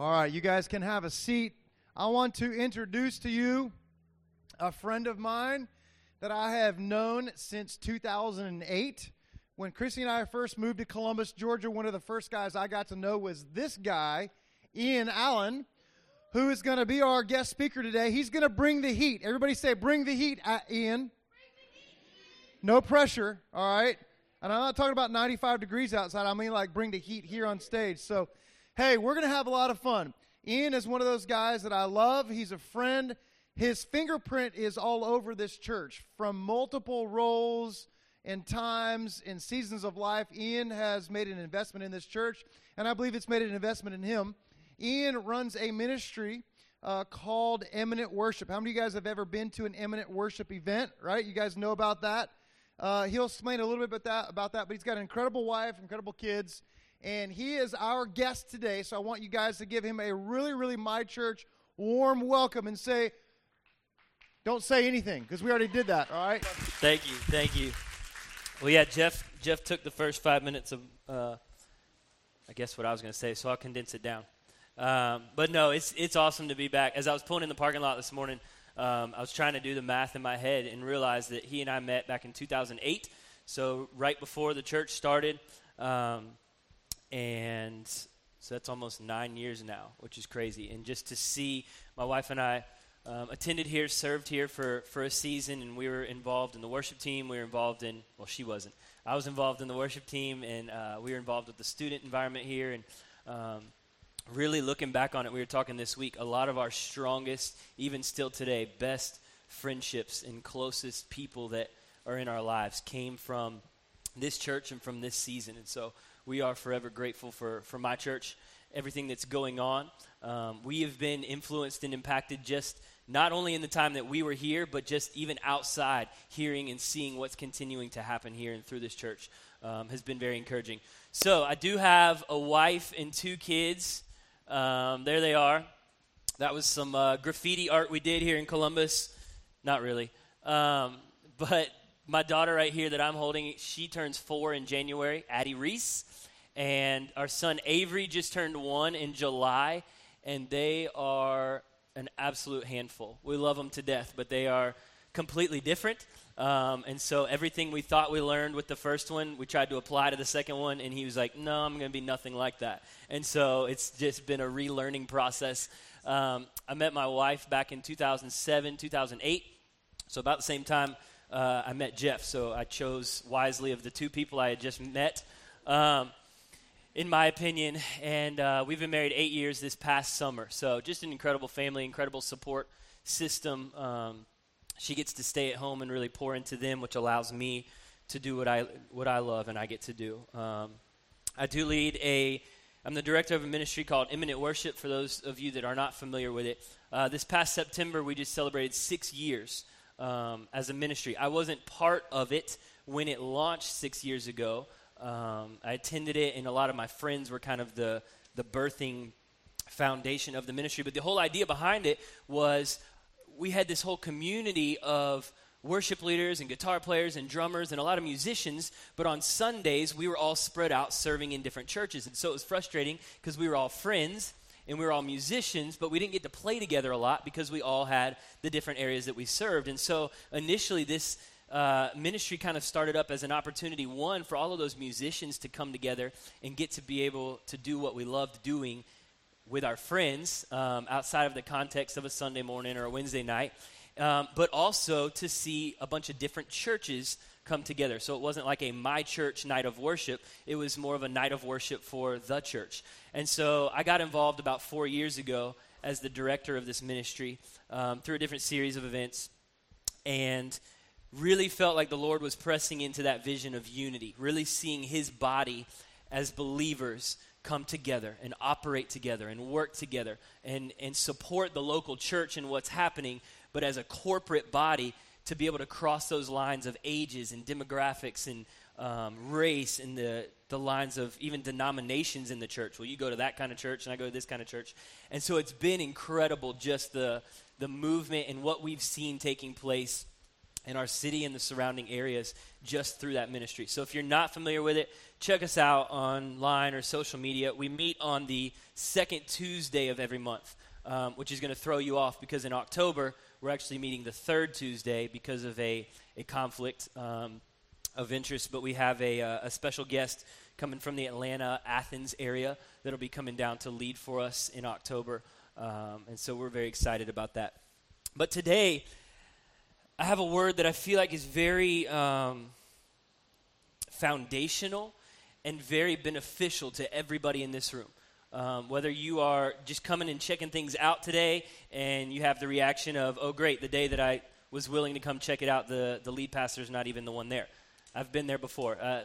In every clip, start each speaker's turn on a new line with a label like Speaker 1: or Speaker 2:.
Speaker 1: All right, you guys can have a seat. I want to introduce to you a friend of mine that I have known since 2008. When Chrissy and I first moved to Columbus, Georgia, one of the first guys I got to know was this guy, Ian Allen, who is going to be our guest speaker today. He's going to bring the heat. Everybody say, bring the heat, uh, Ian. No pressure, all right? And I'm not talking about 95 degrees outside. I mean, like, bring the heat here on stage. So, hey, we're going to have a lot of fun. Ian is one of those guys that I love. He's a friend. His fingerprint is all over this church from multiple roles and times and seasons of life. Ian has made an investment in this church, and I believe it's made an investment in him. Ian runs a ministry uh, called Imminent Worship. How many of you guys have ever been to an Imminent Worship event, right? You guys know about that? Uh, he'll explain a little bit about that, about that, but he's got an incredible wife, incredible kids, and he is our guest today. So I want you guys to give him a really, really my church warm welcome and say, don't say anything because we already did that. All right.
Speaker 2: Thank you, thank you. Well, yeah, Jeff. Jeff took the first five minutes of, uh, I guess what I was going to say, so I'll condense it down. Um, but no, it's it's awesome to be back. As I was pulling in the parking lot this morning, um, I was trying to do the math in my head and realized that he and I met back in 2008. So right before the church started. Um, and so that's almost nine years now, which is crazy. And just to see my wife and I um, attended here, served here for, for a season, and we were involved in the worship team. We were involved in, well, she wasn't. I was involved in the worship team, and uh, we were involved with the student environment here. And um, really looking back on it, we were talking this week, a lot of our strongest, even still today, best friendships and closest people that are in our lives came from this church and from this season. And so we are forever grateful for, for my church, everything that's going on. Um, we have been influenced and impacted just not only in the time that we were here, but just even outside, hearing and seeing what's continuing to happen here and through this church um, has been very encouraging. So I do have a wife and two kids. Um, there they are. That was some uh, graffiti art we did here in Columbus. Not really. Um, but my daughter right here that I'm holding, she turns four in January, Addie Reese. And our son Avery just turned one in July, and they are an absolute handful. We love them to death, but they are completely different. Um, and so everything we thought we learned with the first one, we tried to apply to the second one, and he was like, "No, I'm going to be nothing like that." And so it's just been a relearning process. Um, I met my wife back in 2007, 2008, so about the same time uh, I met Jeff. So I chose wisely of the two people I had just met. Um, in my opinion. And uh, we've been married eight years this past summer. So just an incredible family, incredible support system. Um, she gets to stay at home and really pour into them, which allows me to do what I what I love and I get to do. Um, I do lead a. I'm the director of a ministry called Imminent Worship. For those of you that are not familiar with it, uh, this past September we just celebrated six years um, as a ministry. I wasn't part of it when it launched six years ago, um, I attended it, and a lot of my friends were kind of the, the birthing foundation of the ministry. But the whole idea behind it was we had this whole community of worship leaders and guitar players and drummers and a lot of musicians, but on Sundays we were all spread out serving in different churches. And so it was frustrating because we were all friends and we were all musicians, but we didn't get to play together a lot because we all had the different areas that we served. And so initially this uh, ministry kind of started up as an opportunity, one, for all of those musicians to come together and get to be able to do what we loved doing with our friends um, outside of the context of a Sunday morning or a Wednesday night, um, but also to see a bunch of different churches come together. So it wasn't like a my church night of worship, it was more of a night of worship for the church. And so I got involved about four years ago as the director of this ministry um, through a different series of events. And really felt like the Lord was pressing into that vision of unity, really seeing his body as believers come together and operate together and work together and, and support the local church and what's happening, but as a corporate body to be able to cross those lines of ages and demographics and um, race and the, the lines of even denominations in the church. Well, you go to that kind of church and I go to this kind of church. And so it's been incredible just the, the movement and what we've seen taking place in our city and the surrounding areas just through that ministry. So if you're not familiar with it, check us out online or social media. We meet on the second Tuesday of every month, um, which is going to throw you off because in October, we're actually meeting the third Tuesday because of a, a conflict um, of interest. But we have a, uh, a special guest coming from the Atlanta, Athens area that'll be coming down to lead for us in October. Um, and so we're very excited about that. But today, I have a word that I feel like is very um, foundational and very beneficial to everybody in this room. Um, whether you are just coming and checking things out today and you have the reaction of, oh, great, the day that I was willing to come check it out, the, the lead pastor is not even the one there. I've been there before. Uh,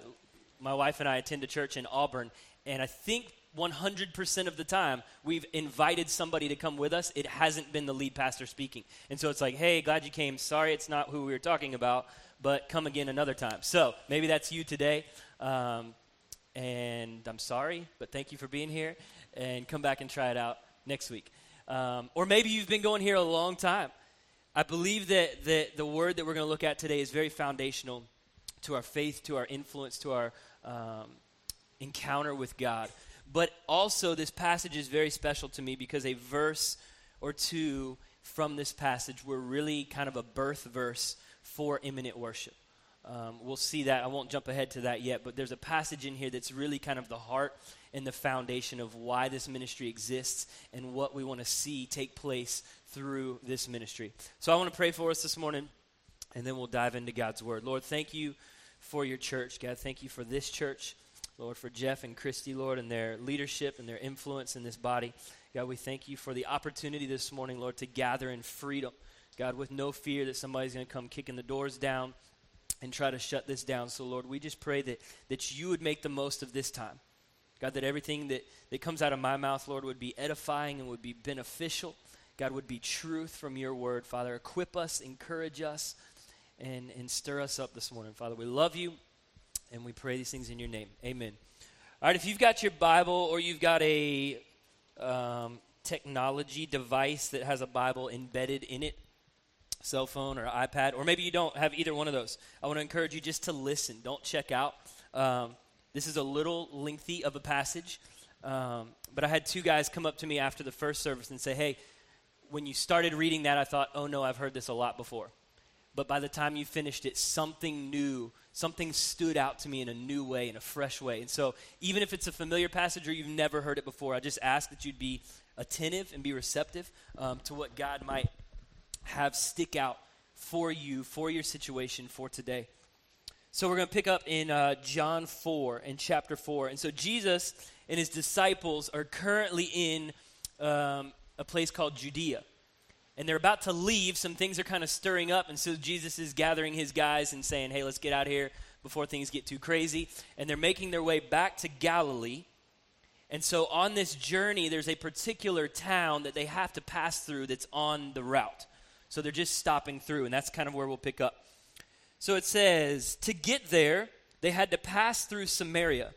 Speaker 2: my wife and I attend a church in Auburn, and I think 100% of the time we've invited somebody to come with us, it hasn't been the lead pastor speaking. And so it's like, hey, glad you came. Sorry it's not who we were talking about, but come again another time. So maybe that's you today. Um, and I'm sorry, but thank you for being here. And come back and try it out next week. Um, or maybe you've been going here a long time. I believe that, that the word that we're going to look at today is very foundational to our faith, to our influence, to our um, encounter with God. But also, this passage is very special to me because a verse or two from this passage were really kind of a birth verse for imminent worship. Um, we'll see that. I won't jump ahead to that yet, but there's a passage in here that's really kind of the heart and the foundation of why this ministry exists and what we want to see take place through this ministry. So I want to pray for us this morning, and then we'll dive into God's word. Lord, thank you for your church. God, thank you for this church. Lord, for Jeff and Christy, Lord, and their leadership and their influence in this body. God, we thank you for the opportunity this morning, Lord, to gather in freedom. God, with no fear that somebody's going to come kicking the doors down and try to shut this down. So, Lord, we just pray that, that you would make the most of this time. God, that everything that, that comes out of my mouth, Lord, would be edifying and would be beneficial. God, would be truth from your word. Father, equip us, encourage us, and, and stir us up this morning. Father, we love you. And we pray these things in your name. Amen. All right, if you've got your Bible or you've got a um, technology device that has a Bible embedded in it, cell phone or iPad, or maybe you don't have either one of those, I want to encourage you just to listen. Don't check out. Um, this is a little lengthy of a passage, um, but I had two guys come up to me after the first service and say, hey, when you started reading that, I thought, oh no, I've heard this a lot before. But by the time you finished it, something new something stood out to me in a new way, in a fresh way. And so, even if it's a familiar passage or you've never heard it before, I just ask that you'd be attentive and be receptive um, to what God might have stick out for you, for your situation, for today. So, we're going to pick up in uh, John 4, in chapter 4. And so, Jesus and his disciples are currently in um, a place called Judea and they're about to leave. Some things are kind of stirring up, and so Jesus is gathering his guys and saying, Hey, let's get out here before things get too crazy. And they're making their way back to Galilee. And so on this journey, there's a particular town that they have to pass through that's on the route. So they're just stopping through, and that's kind of where we'll pick up. So it says, To get there, they had to pass through Samaria.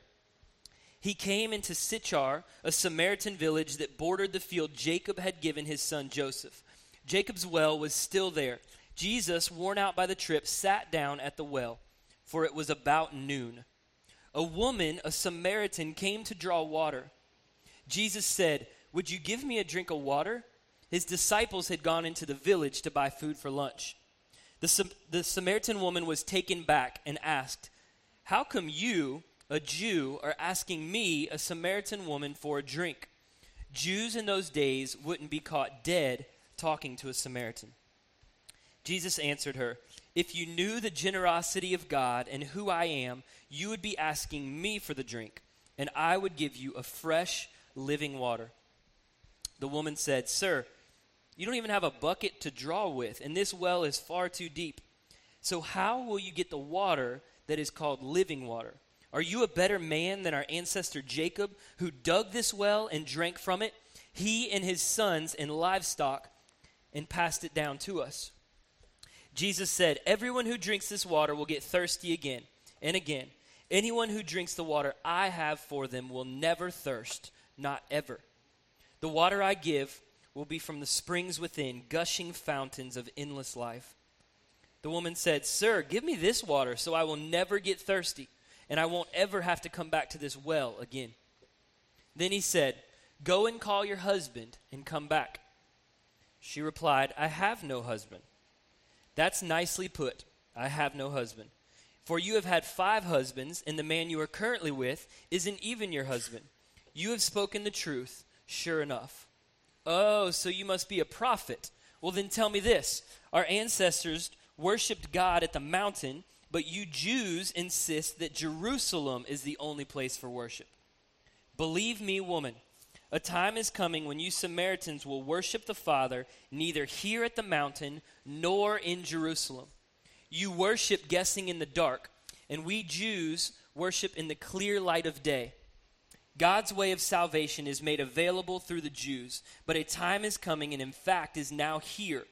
Speaker 2: He came into Sychar, a Samaritan village that bordered the field Jacob had given his son Joseph. Jacob's well was still there. Jesus, worn out by the trip, sat down at the well, for it was about noon. A woman, a Samaritan, came to draw water. Jesus said, Would you give me a drink of water? His disciples had gone into the village to buy food for lunch. The, the Samaritan woman was taken back and asked, How come you, a Jew, are asking me, a Samaritan woman, for a drink? Jews in those days wouldn't be caught dead talking to a Samaritan. Jesus answered her, If you knew the generosity of God and who I am, you would be asking me for the drink, and I would give you a fresh, living water. The woman said, Sir, you don't even have a bucket to draw with, and this well is far too deep. So, how will you get the water that is called living water? Are you a better man than our ancestor Jacob, who dug this well and drank from it, he and his sons and livestock? And passed it down to us. Jesus said, Everyone who drinks this water will get thirsty again and again. Anyone who drinks the water I have for them will never thirst, not ever. The water I give will be from the springs within, gushing fountains of endless life. The woman said, Sir, give me this water so I will never get thirsty, and I won't ever have to come back to this well again. Then he said, Go and call your husband and come back. She replied, I have no husband. That's nicely put. I have no husband. For you have had five husbands, and the man you are currently with isn't even your husband. You have spoken the truth, sure enough. Oh, so you must be a prophet. Well, then tell me this Our ancestors worshiped God at the mountain, but you Jews insist that Jerusalem is the only place for worship. Believe me, woman, a time is coming when you Samaritans will worship the Father neither here at the mountain nor in Jerusalem. You worship guessing in the dark, and we Jews worship in the clear light of day. God's way of salvation is made available through the Jews, but a time is coming, and in fact is now here,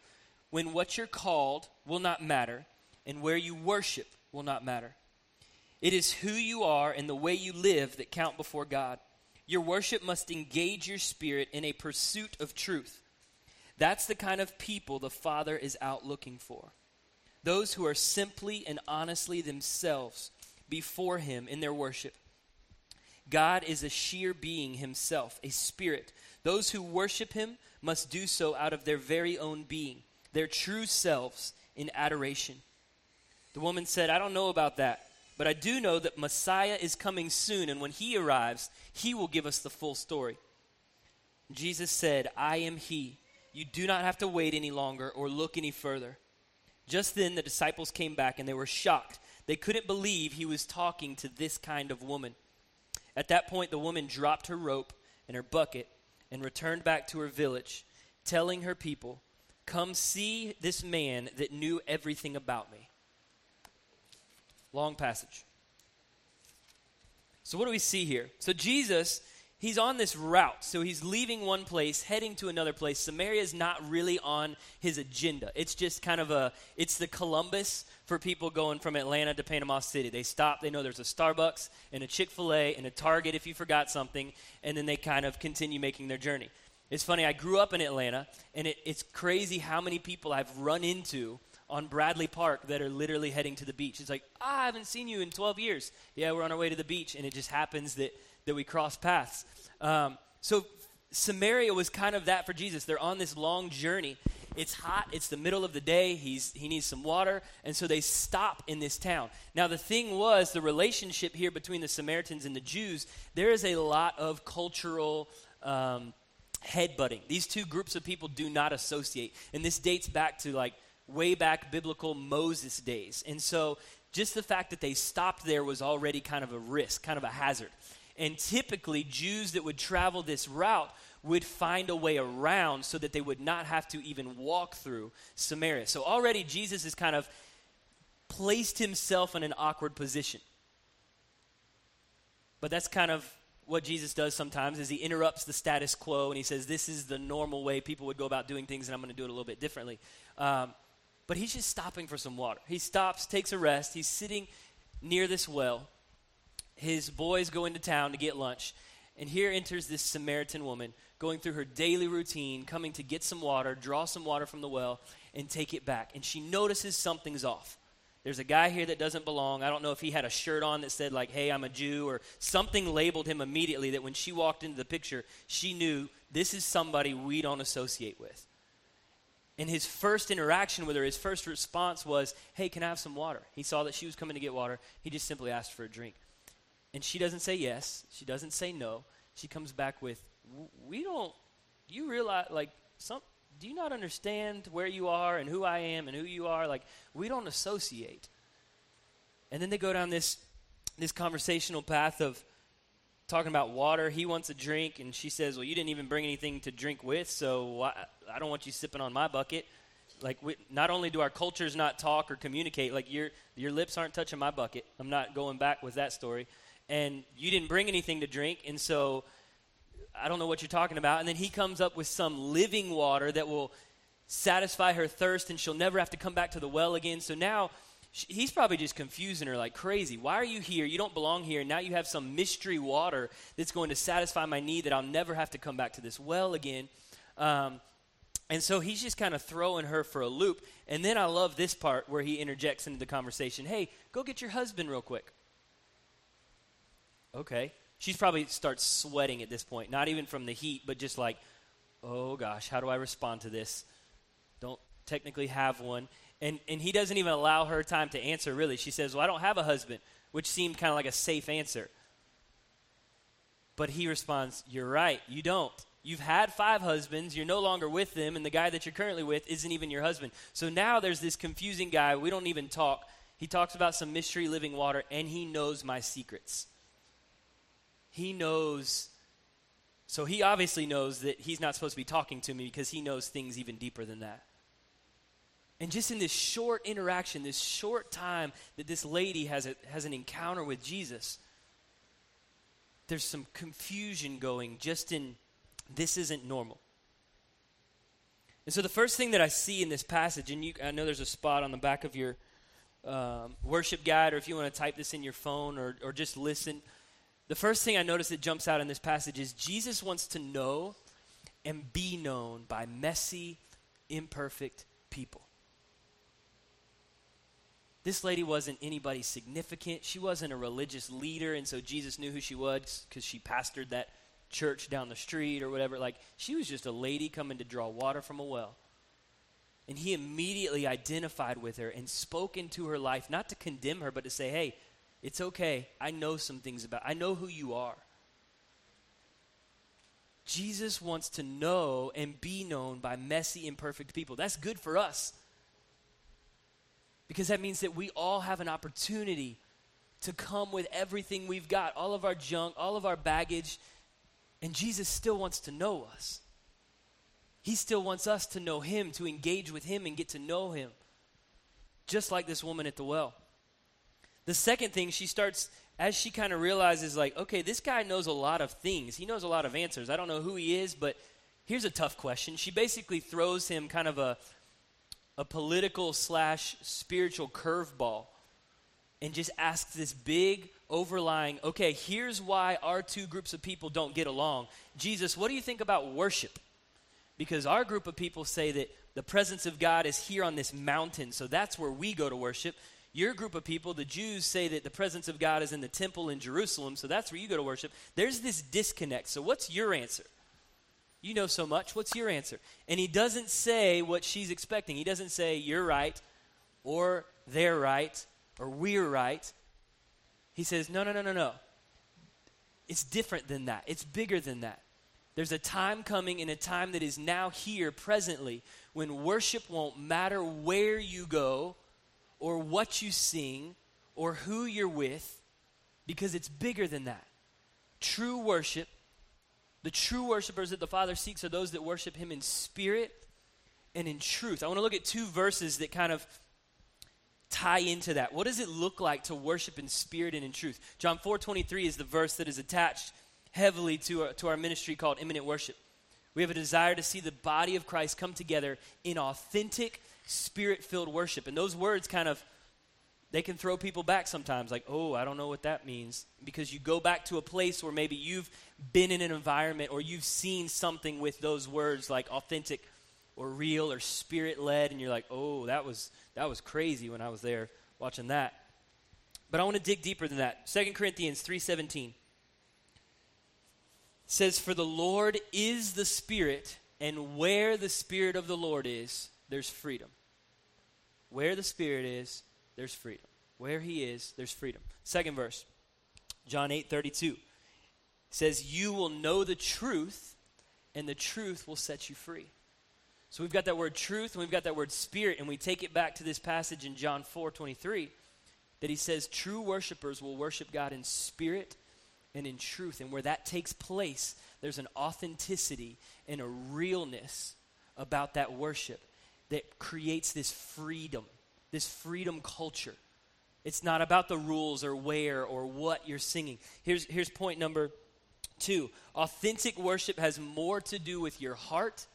Speaker 2: when what you're called will not matter, and where you worship will not matter. It is who you are and the way you live that count before God. Your worship must engage your spirit in a pursuit of truth. That's the kind of people the Father is out looking for those who are simply and honestly themselves before Him in their worship. God is a sheer being Himself, a spirit. Those who worship Him must do so out of their very own being, their true selves in adoration. The woman said, I don't know about that, but I do know that Messiah is coming soon, and when He arrives, He will give us the full story. Jesus said, I am He. You do not have to wait any longer or look any further. Just then the disciples came back and they were shocked. They couldn't believe he was talking to this kind of woman. At that point, the woman dropped her rope and her bucket and returned back to her village, telling her people, Come see this man that knew everything about me. Long passage. So, what do we see here? So, Jesus he's on this route. So he's leaving one place, heading to another place. Samaria is not really on his agenda. It's just kind of a, it's the Columbus for people going from Atlanta to Panama City. They stop, they know there's a Starbucks and a Chick fil A and a Target if you forgot something, and then they kind of continue making their journey. It's funny, I grew up in Atlanta, and it, it's crazy how many people I've run into on Bradley Park that are literally heading to the beach. It's like, ah, I haven't seen you in 12 years. Yeah, we're on our way to the beach, and it just happens that that we cross paths. Um, so Samaria was kind of that for Jesus. They're on this long journey. It's hot. It's the middle of the day. He's, he needs some water. And so they stop in this town. Now, the thing was, the relationship here between the Samaritans and the Jews, there is a lot of cultural um, headbutting. These two groups of people do not associate. And this dates back to like way back biblical Moses days. And so just the fact that they stopped there was already kind of a risk, kind of a hazard. And typically, Jews that would travel this route would find a way around so that they would not have to even walk through Samaria. So already, Jesus has kind of placed himself in an awkward position. But that's kind of what Jesus does sometimes is he interrupts the status quo and he says, this is the normal way people would go about doing things, and I'm going to do it a little bit differently. Um, but he's just stopping for some water. He stops, takes a rest. He's sitting near this well his boys go into town to get lunch. And here enters this Samaritan woman going through her daily routine, coming to get some water, draw some water from the well, and take it back. And she notices something's off. There's a guy here that doesn't belong. I don't know if he had a shirt on that said, like, hey, I'm a Jew, or something labeled him immediately that when she walked into the picture, she knew this is somebody we don't associate with. And his first interaction with her, his first response was, hey, can I have some water? He saw that she was coming to get water. He just simply asked for a drink. And she doesn't say yes. She doesn't say no. She comes back with, "We don't. You realize, like, some. Do you not understand where you are and who I am and who you are? Like, we don't associate." And then they go down this this conversational path of talking about water. He wants a drink, and she says, "Well, you didn't even bring anything to drink with, so I, I don't want you sipping on my bucket." Like, we, not only do our cultures not talk or communicate, like your your lips aren't touching my bucket. I'm not going back with that story and you didn't bring anything to drink, and so I don't know what you're talking about. And then he comes up with some living water that will satisfy her thirst, and she'll never have to come back to the well again. So now he's probably just confusing her like crazy. Why are you here? You don't belong here. Now you have some mystery water that's going to satisfy my need that I'll never have to come back to this well again. Um, And so he's just kind of throwing her for a loop. And then I love this part where he interjects into the conversation Hey, go get your husband real quick. Okay. She's probably starts sweating at this point, not even from the heat, but just like, oh gosh, how do I respond to this? Don't technically have one. And, and he doesn't even allow her time to answer, really. She says, Well, I don't have a husband, which seemed kind of like a safe answer. But he responds, You're right, you don't. You've had five husbands, you're no longer with them, and the guy that you're currently with isn't even your husband. So now there's this confusing guy. We don't even talk. He talks about some mystery living water, and he knows my secrets. He knows. So he obviously knows that he's not supposed to be talking to me because he knows things even deeper than that. And just in this short interaction, this short time that this lady has, a, has an encounter with Jesus, there's some confusion going just in this isn't normal. And so the first thing that I see in this passage, and you, I know there's a spot on the back of your um, worship guide, or if you want to type this in your phone or, or just listen, the first thing I notice that jumps out in this passage is Jesus wants to know and be known by messy, imperfect people. This lady wasn't anybody significant. She wasn't a religious leader, and so Jesus knew who she was because she pastored that church down the street or whatever. Like, she was just a lady coming to draw water from a well. And he immediately identified with her and spoke into her life, not to condemn her, but to say, hey, it's okay. I know some things about I know who you are. Jesus wants to know and be known by messy, imperfect people. That's good for us. Because that means that we all have an opportunity to come with everything we've got, all of our junk, all of our baggage, and Jesus still wants to know us. He still wants us to know Him, to engage with Him and get to know Him. Just like this woman at the well. The second thing, she starts, as she kind of realizes, like, okay, this guy knows a lot of things. He knows a lot of answers. I don't know who he is, but here's a tough question. She basically throws him kind of a, a political slash spiritual curveball and just asks this big overlying okay here's why our two groups of people don't get along jesus what do you think about worship because our group of people say that the presence of god is here on this mountain so that's where we go to worship your group of people the jews say that the presence of god is in the temple in jerusalem so that's where you go to worship there's this disconnect so what's your answer you know so much. What's your answer? And he doesn't say what she's expecting. He doesn't say, You're right, or they're right, or we're right. He says, No, no, no, no, no. It's different than that, it's bigger than that. There's a time coming and a time that is now here presently when worship won't matter where you go or what you sing or who you're with because it's bigger than that. True worship the true worshipers that the Father seeks are those that worship Him in spirit and in truth. I want to look at two verses that kind of tie into that. What does it look like to worship in spirit and in truth? John 4:23 is the verse that is attached heavily to our, to our ministry called Imminent Worship. We have a desire to see the body of Christ come together in authentic spirit-filled worship. And those words kind of they can throw people back sometimes like oh i don't know what that means because you go back to a place where maybe you've been in an environment or you've seen something with those words like authentic or real or spirit led and you're like oh that was that was crazy when i was there watching that but i want to dig deeper than that 2 corinthians 3.17 says for the lord is the spirit and where the spirit of the lord is there's freedom where the spirit is there's freedom. Where he is, there's freedom. Second verse, John 8:32 says, You will know the truth, and the truth will set you free. So we've got that word truth, and we've got that word spirit, and we take it back to this passage in John 4 23 that he says, True worshipers will worship God in spirit and in truth. And where that takes place, there's an authenticity and a realness about that worship that creates this freedom this freedom culture. It's not about the rules or where or what you're singing. Here's, here's point number two authentic worship has more to do with your heart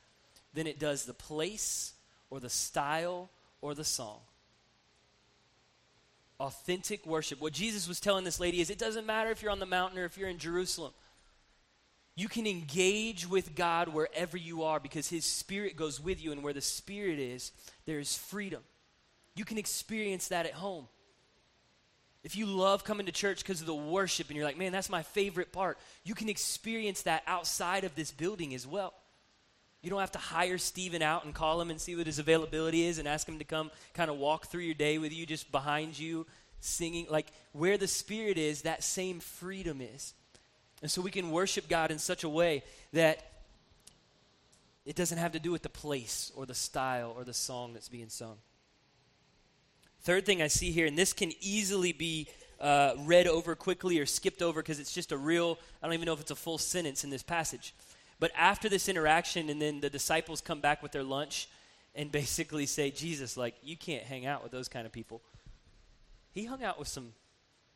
Speaker 2: than it does the place or the style or the song. Authentic worship. What Jesus was telling this lady is it doesn't matter if you're on the mountain or if you're in Jerusalem. You can engage with God wherever you are because His Spirit goes with you, and where the Spirit is, there is freedom. You can experience that at home. If you love coming to church because of the worship and you're like, man, that's my favorite part, you can experience that outside of this building as well. You don't have to hire Stephen out and call him and see what his availability is and ask him to come kind of walk through your day with you just behind you singing. Like where the Spirit is, that same freedom is. And so we can worship God in such a way that it doesn't have to do with the place or the style or the song that's being sung. Third thing I see here, and this can easily be uh, read over quickly or skipped over because it's just a real, I don't even know if it's a full sentence in this passage. But after this interaction, and then the disciples come back with their lunch and basically say, Jesus, like, you can't hang out with those kind of people. He hung out with some,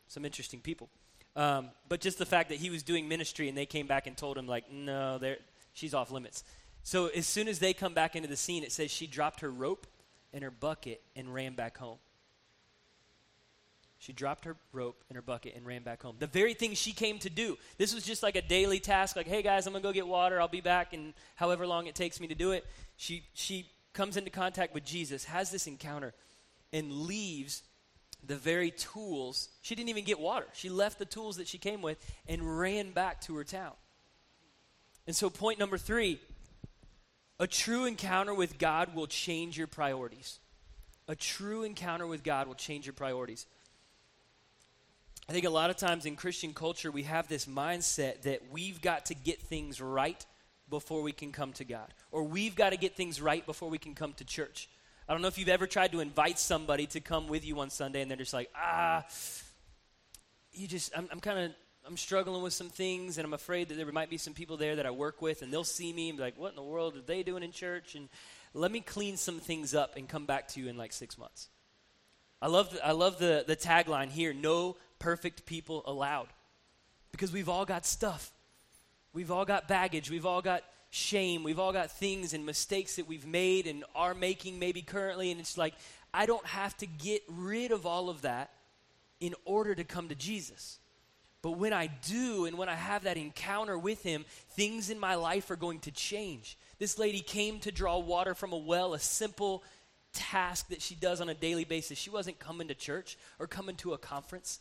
Speaker 2: some interesting people. Um, but just the fact that he was doing ministry and they came back and told him, like, no, she's off limits. So as soon as they come back into the scene, it says she dropped her rope and her bucket and ran back home. She dropped her rope and her bucket and ran back home. The very thing she came to do. This was just like a daily task, like, hey guys, I'm gonna go get water. I'll be back in however long it takes me to do it. She she comes into contact with Jesus, has this encounter, and leaves the very tools. She didn't even get water. She left the tools that she came with and ran back to her town. And so, point number three a true encounter with God will change your priorities. A true encounter with God will change your priorities. I think a lot of times in Christian culture, we have this mindset that we've got to get things right before we can come to God, or we've got to get things right before we can come to church. I don't know if you've ever tried to invite somebody to come with you on Sunday and they're just like, ah, you just, I'm, I'm kind of, I'm struggling with some things and I'm afraid that there might be some people there that I work with and they'll see me and be like, what in the world are they doing in church? And let me clean some things up and come back to you in like six months. I love the, I love the, the tagline here no perfect people allowed. Because we've all got stuff. We've all got baggage. We've all got shame. We've all got things and mistakes that we've made and are making maybe currently. And it's like, I don't have to get rid of all of that in order to come to Jesus. But when I do and when I have that encounter with Him, things in my life are going to change. This lady came to draw water from a well, a simple task that she does on a daily basis. She wasn't coming to church or coming to a conference,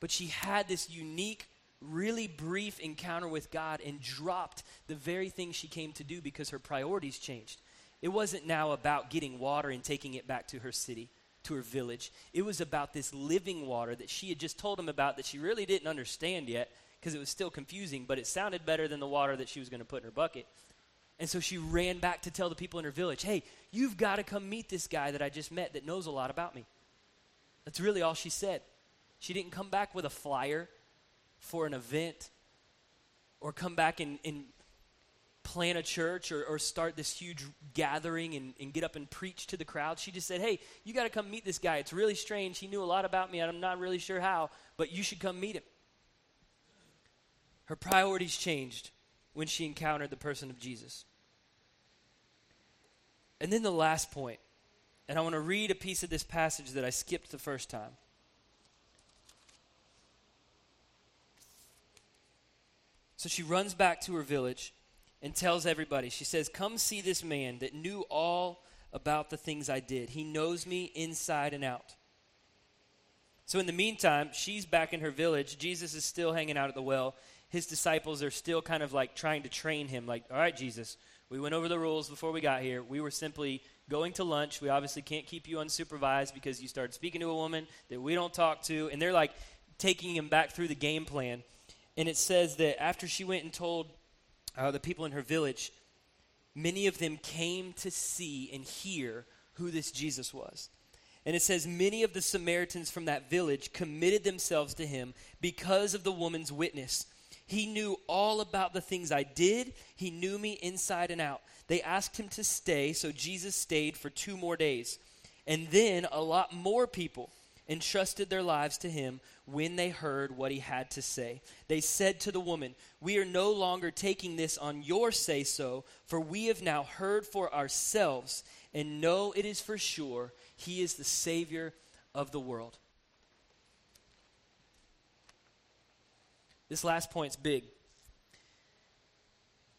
Speaker 2: but she had this unique really brief encounter with God and dropped the very thing she came to do because her priorities changed. It wasn't now about getting water and taking it back to her city, to her village. It was about this living water that she had just told him about that she really didn't understand yet because it was still confusing, but it sounded better than the water that she was going to put in her bucket. And so she ran back to tell the people in her village, hey, you've got to come meet this guy that I just met that knows a lot about me. That's really all she said. She didn't come back with a flyer for an event or come back and, and plan a church or, or start this huge gathering and, and get up and preach to the crowd. She just said, Hey, you got to come meet this guy. It's really strange. He knew a lot about me, and I'm not really sure how, but you should come meet him. Her priorities changed when she encountered the person of Jesus. And then the last point, and I want to read a piece of this passage that I skipped the first time. So she runs back to her village and tells everybody. She says, Come see this man that knew all about the things I did. He knows me inside and out. So in the meantime, she's back in her village. Jesus is still hanging out at the well. His disciples are still kind of like trying to train him, like, All right, Jesus, we went over the rules before we got here. We were simply going to lunch. We obviously can't keep you unsupervised because you started speaking to a woman that we don't talk to. And they're like taking him back through the game plan. And it says that after she went and told uh, the people in her village, many of them came to see and hear who this Jesus was. And it says, Many of the Samaritans from that village committed themselves to him because of the woman's witness. He knew all about the things I did, he knew me inside and out. They asked him to stay, so Jesus stayed for two more days. And then a lot more people entrusted their lives to him when they heard what he had to say. They said to the woman, We are no longer taking this on your say so, for we have now heard for ourselves and know it is for sure he is the Savior of the world. This last point's big.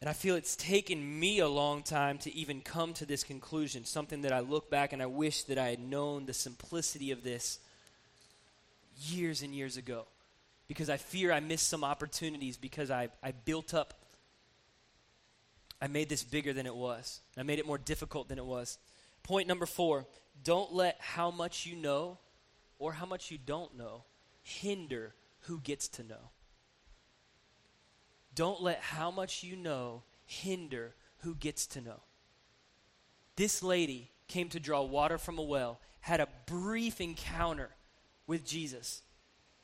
Speaker 2: And I feel it's taken me a long time to even come to this conclusion, something that I look back and I wish that I had known the simplicity of this years and years ago. Because I fear I missed some opportunities because I, I built up, I made this bigger than it was. I made it more difficult than it was. Point number four don't let how much you know or how much you don't know hinder who gets to know. Don't let how much you know hinder who gets to know. This lady came to draw water from a well, had a brief encounter with Jesus.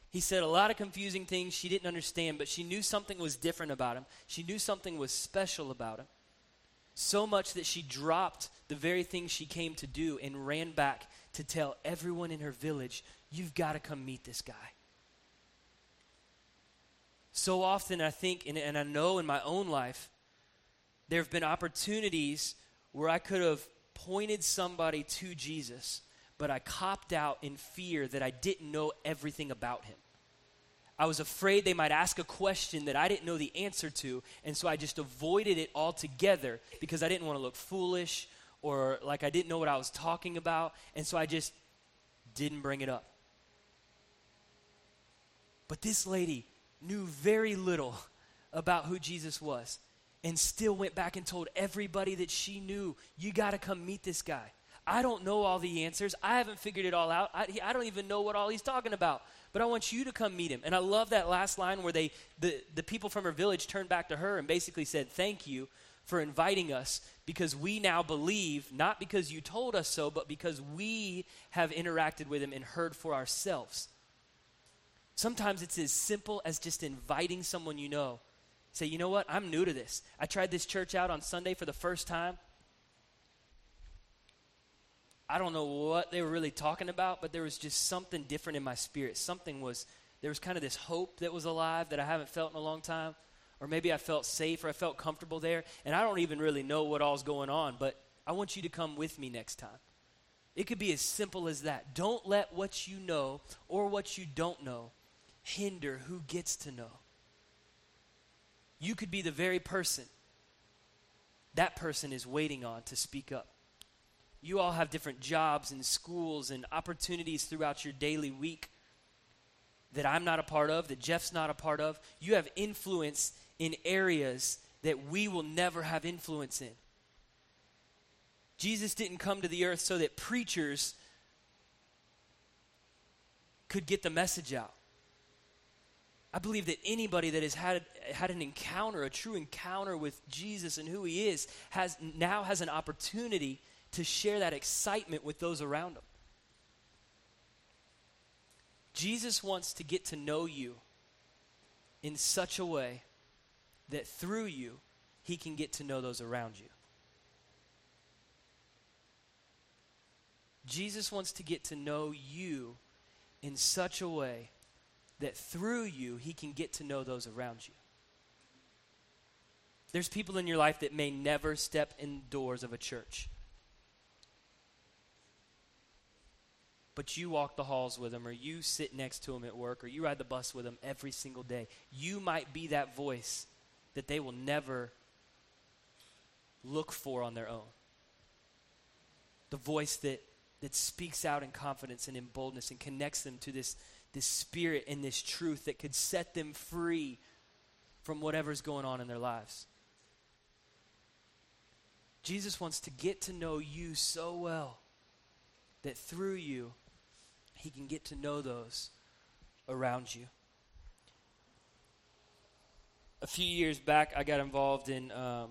Speaker 2: He said a lot of confusing things she didn't understand, but she knew something was different about him. She knew something was special about him. So much that she dropped the very thing she came to do and ran back to tell everyone in her village, You've got to come meet this guy. So often, I think, and, and I know in my own life, there have been opportunities where I could have pointed somebody to Jesus, but I copped out in fear that I didn't know everything about him. I was afraid they might ask a question that I didn't know the answer to, and so I just avoided it altogether because I didn't want to look foolish or like I didn't know what I was talking about, and so I just didn't bring it up. But this lady knew very little about who Jesus was and still went back and told everybody that she knew, You got to come meet this guy. I don't know all the answers. I haven't figured it all out. I, I, don't even know what all he's talking about. But I want you to come meet him. And I love that last line where they, the, the people from her village turned back to her and basically said, Thank you for inviting us because we now believe, not because you told us so, but because we have interacted with him and heard for ourselves. Sometimes it's as simple as just inviting someone you know. Say, you know what? I'm new to this. I tried this church out on Sunday for the first time. I don't know what they were really talking about, but there was just something different in my spirit. Something was, there was kind of this hope that was alive that I haven't felt in a long time. Or maybe I felt safe or I felt comfortable there. And I don't even really know what all's going on, but I want you to come with me next time. It could be as simple as that. Don't let what you know or what you don't know hinder who gets to know. You could be the very person that person is waiting on to speak up. You all have different jobs and schools and opportunities throughout your daily week that I'm not a part of, that Jeff's not a part of. You have influence in areas that we will never have influence in. Jesus didn't come to the earth so that preachers could get the message out. I believe that anybody that has had, had an encounter, a true encounter with Jesus and who he is, has, now has an opportunity to share that excitement with those around them. Jesus wants to get to know you in such a way that through you, he can get to know those around you. Jesus wants to get to know you in such a way that through you, he can get to know those around you. There's people in your life that may never step in doors of a church. But you walk the halls with them, or you sit next to them at work, or you ride the bus with them every single day. You might be that voice that they will never look for on their own. The voice that, that speaks out in confidence and in boldness and connects them to this this spirit and this truth that could set them free from whatever's going on in their lives. Jesus wants to get to know you so well that through you, he can get to know those around you. A few years back, I got involved in. Um,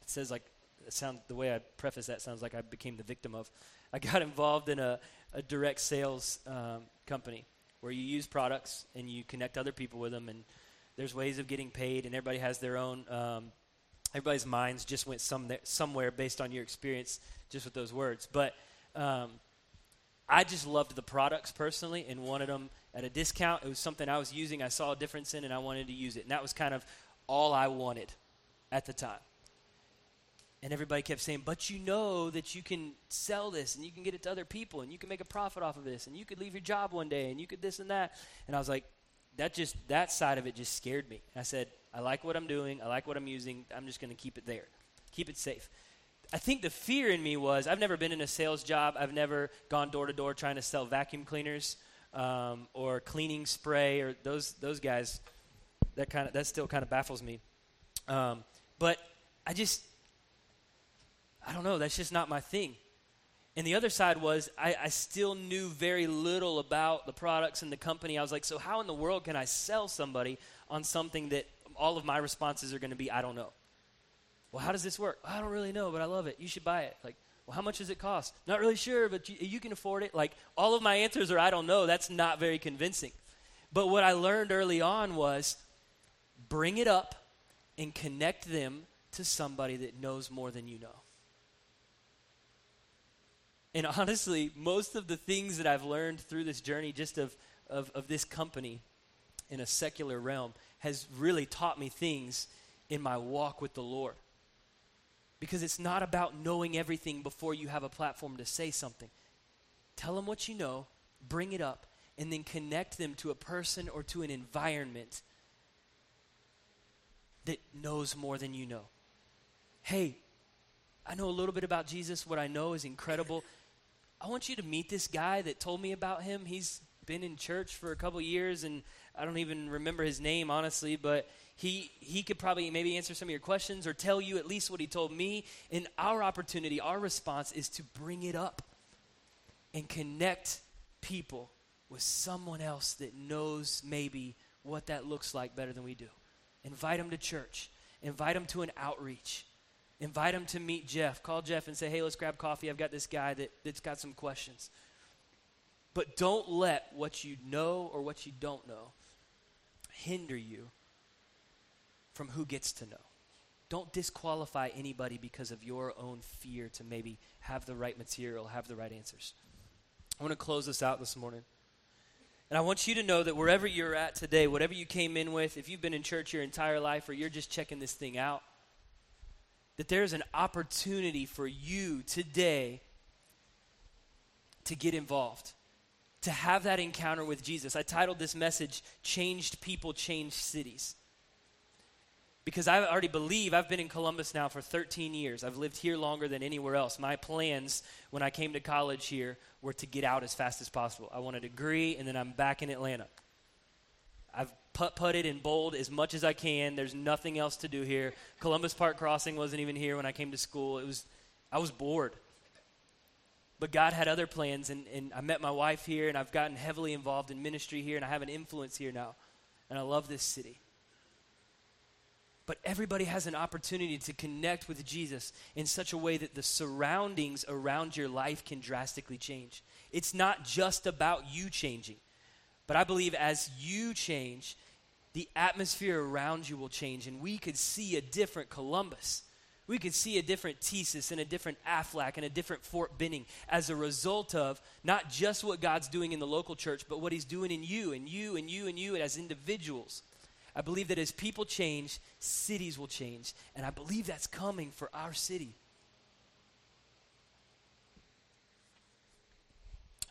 Speaker 2: it says like it sounds the way I preface that sounds like I became the victim of. I got involved in a a direct sales um, company where you use products and you connect other people with them, and there's ways of getting paid, and everybody has their own. Um, everybody's minds just went some somewhere based on your experience just with those words, but. Um, I just loved the products personally and wanted them at a discount. It was something I was using, I saw a difference in, and I wanted to use it. And that was kind of all I wanted at the time. And everybody kept saying, but you know that you can sell this and you can get it to other people and you can make a profit off of this and you could leave your job one day and you could this and that. And I was like, that just that side of it just scared me. I said, I like what I'm doing. I like what I'm using. I'm just going to keep it there. Keep it safe. I think the fear in me was I've never been in a sales job. I've never gone door to door trying to sell vacuum cleaners um, or cleaning spray or those those guys. That kind of that still kind of baffles me. Um, but I just I don't know. That's just not my thing. And the other side was I, I, still knew very little about the products and the company. I was like, so how in the world can I sell somebody on something that all of my responses are going to be, I don't know? Well, how does this work? I don't really know, but I love it. You should buy it. Like, well, how much does it cost? Not really sure, but you, you can afford it. Like, all of my answers are, I don't know. That's not very convincing. But what I learned early on was bring it up and connect them to somebody that knows more than you know. And honestly, most of the things that I've learned through this journey, just of, of, of this company in a secular realm, has really taught me things in my walk with the Lord. Because it's not about knowing everything before you have a platform to say something. Tell them what you know, bring it up, and then connect them to a person or to an environment that knows more than you know. Hey, I know a little bit about Jesus. What I know is incredible. I want you to meet this guy that told me about him. He's been in church for a couple years, and I don't even remember his name, honestly, but he, he could probably maybe answer some of your questions or tell you at least what he told me. And our opportunity, our response is to bring it up and connect people with someone else that knows maybe what that looks like better than we do. Invite them to church, invite them to an outreach Invite them to meet Jeff. Call Jeff and say, hey, let's grab coffee. I've got this guy that, that's got some questions. But don't let what you know or what you don't know hinder you from who gets to know. Don't disqualify anybody because of your own fear to maybe have the right material, have the right answers. I want to close this out this morning. And I want you to know that wherever you're at today, whatever you came in with, if you've been in church your entire life or you're just checking this thing out, that there's an opportunity for you today to get involved, to have that encounter with Jesus. I titled this message, Changed People, Changed Cities. Because I already believe I've been in Columbus now for 13 years. I've lived here longer than anywhere else. My plans when I came to college here were to get out as fast as possible. I want a degree, and then I'm back in Atlanta. I've putt putted and bowled as much as I can. There's nothing else to do here. Columbus Park Crossing wasn't even here when I came to school. It was I was bored. But God had other plans, and, and I met my wife here, and I've gotten heavily involved in ministry here, and I have an influence here now. And I love this city. But everybody has an opportunity to connect with Jesus in such a way that the surroundings around your life can drastically change. It's not just about you changing, but I believe as you change, the atmosphere around you will change, and we could see a different Columbus. We could see a different TSYS and a different Aflac and a different Fort Benning as a result of not just what God's doing in the local church, but what He's doing in you and you and you and you as individuals. I believe that as people change, cities will change. And I believe that's coming for our city.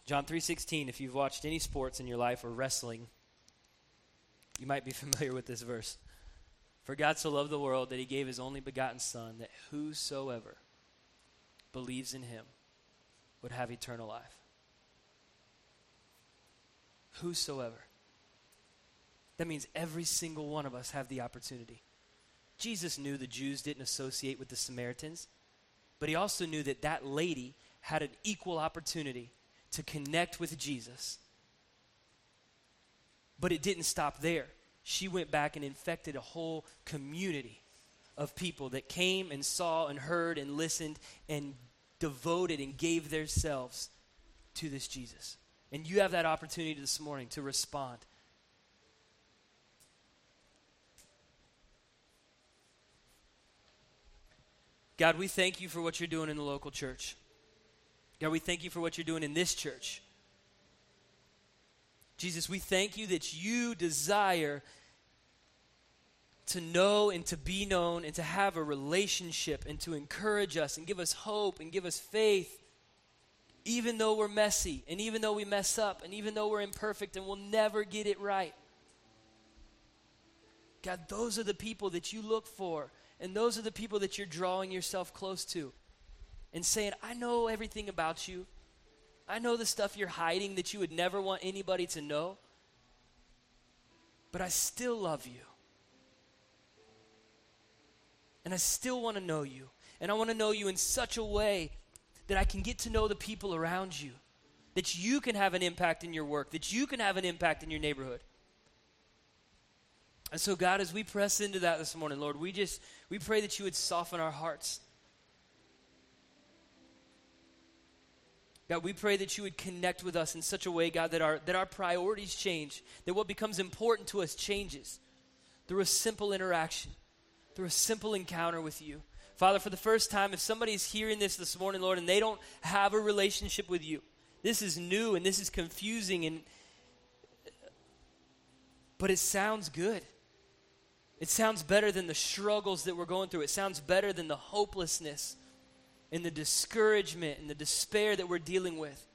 Speaker 2: John 3:16 if you've watched any sports in your life or wrestling you might be familiar with this verse. For God so loved the world that he gave his only begotten Son, that whosoever believes in him would have eternal life. Whosoever. That means every single one of us have the opportunity. Jesus knew the Jews didn't associate with the Samaritans, but he also knew that that lady had an equal opportunity to connect with Jesus but it didn't stop there. She went back and infected a whole community of people that came and saw and heard and listened and devoted and gave themselves to this Jesus. And you have that opportunity this morning to respond. God, we thank you for what you're doing in the local church. God, we thank you for what you're doing in this church. Jesus, we thank you that you desire to know and to be known and to have a relationship and to encourage us and give us hope and give us faith, even though we're messy and even though we mess up and even though we're imperfect and we'll never get it right. God, those are the people that you look for, and those are the people that you're drawing yourself close to and saying, I know everything about you. I know the stuff you're hiding that you would never want anybody to know, but I still love you. And I still want to know you. And I want to know you in such a way that I can get to know the people around you, that you can have an impact in your work, that you can have an impact in your neighborhood. And so, God, as we press into that this morning, Lord, we just we pray that you would soften our hearts. God, we pray that you would connect with us in such a way, God, that our, that our priorities change, that what becomes important to us changes through a simple interaction, through a simple encounter with you. Father, for the first time, if somebody's hearing this this morning, Lord, and they don't have a relationship with you, this is new and this is confusing, and but it sounds good. It sounds better than the struggles that we're going through. It sounds better than the hopelessness and the discouragement and the despair that we're dealing with.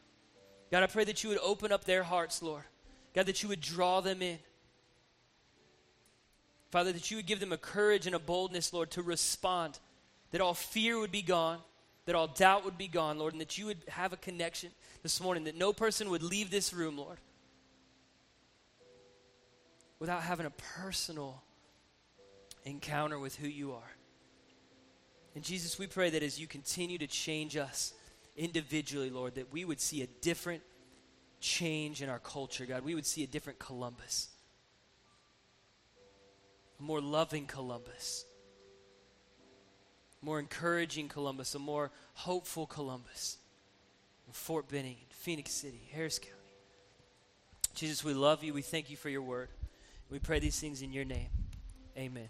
Speaker 2: God, I pray that you would open up their hearts, Lord. God, that you would draw them in. Father, that you would give them a courage and a boldness, Lord, to respond. That all fear would be gone, that all doubt would be gone, Lord, and that you would have a connection this morning, that no person would leave this room, Lord, without having a personal encounter with who you are. And Jesus, we pray that as you continue to change us individually, Lord, that we would see a different change in our culture, God. We would see a different Columbus, a more loving Columbus, more encouraging Columbus, a more hopeful Columbus. Fort Benning, Phenix City, Harris County. Jesus, we love you. We thank you for your word. We pray these things in your name. Amen.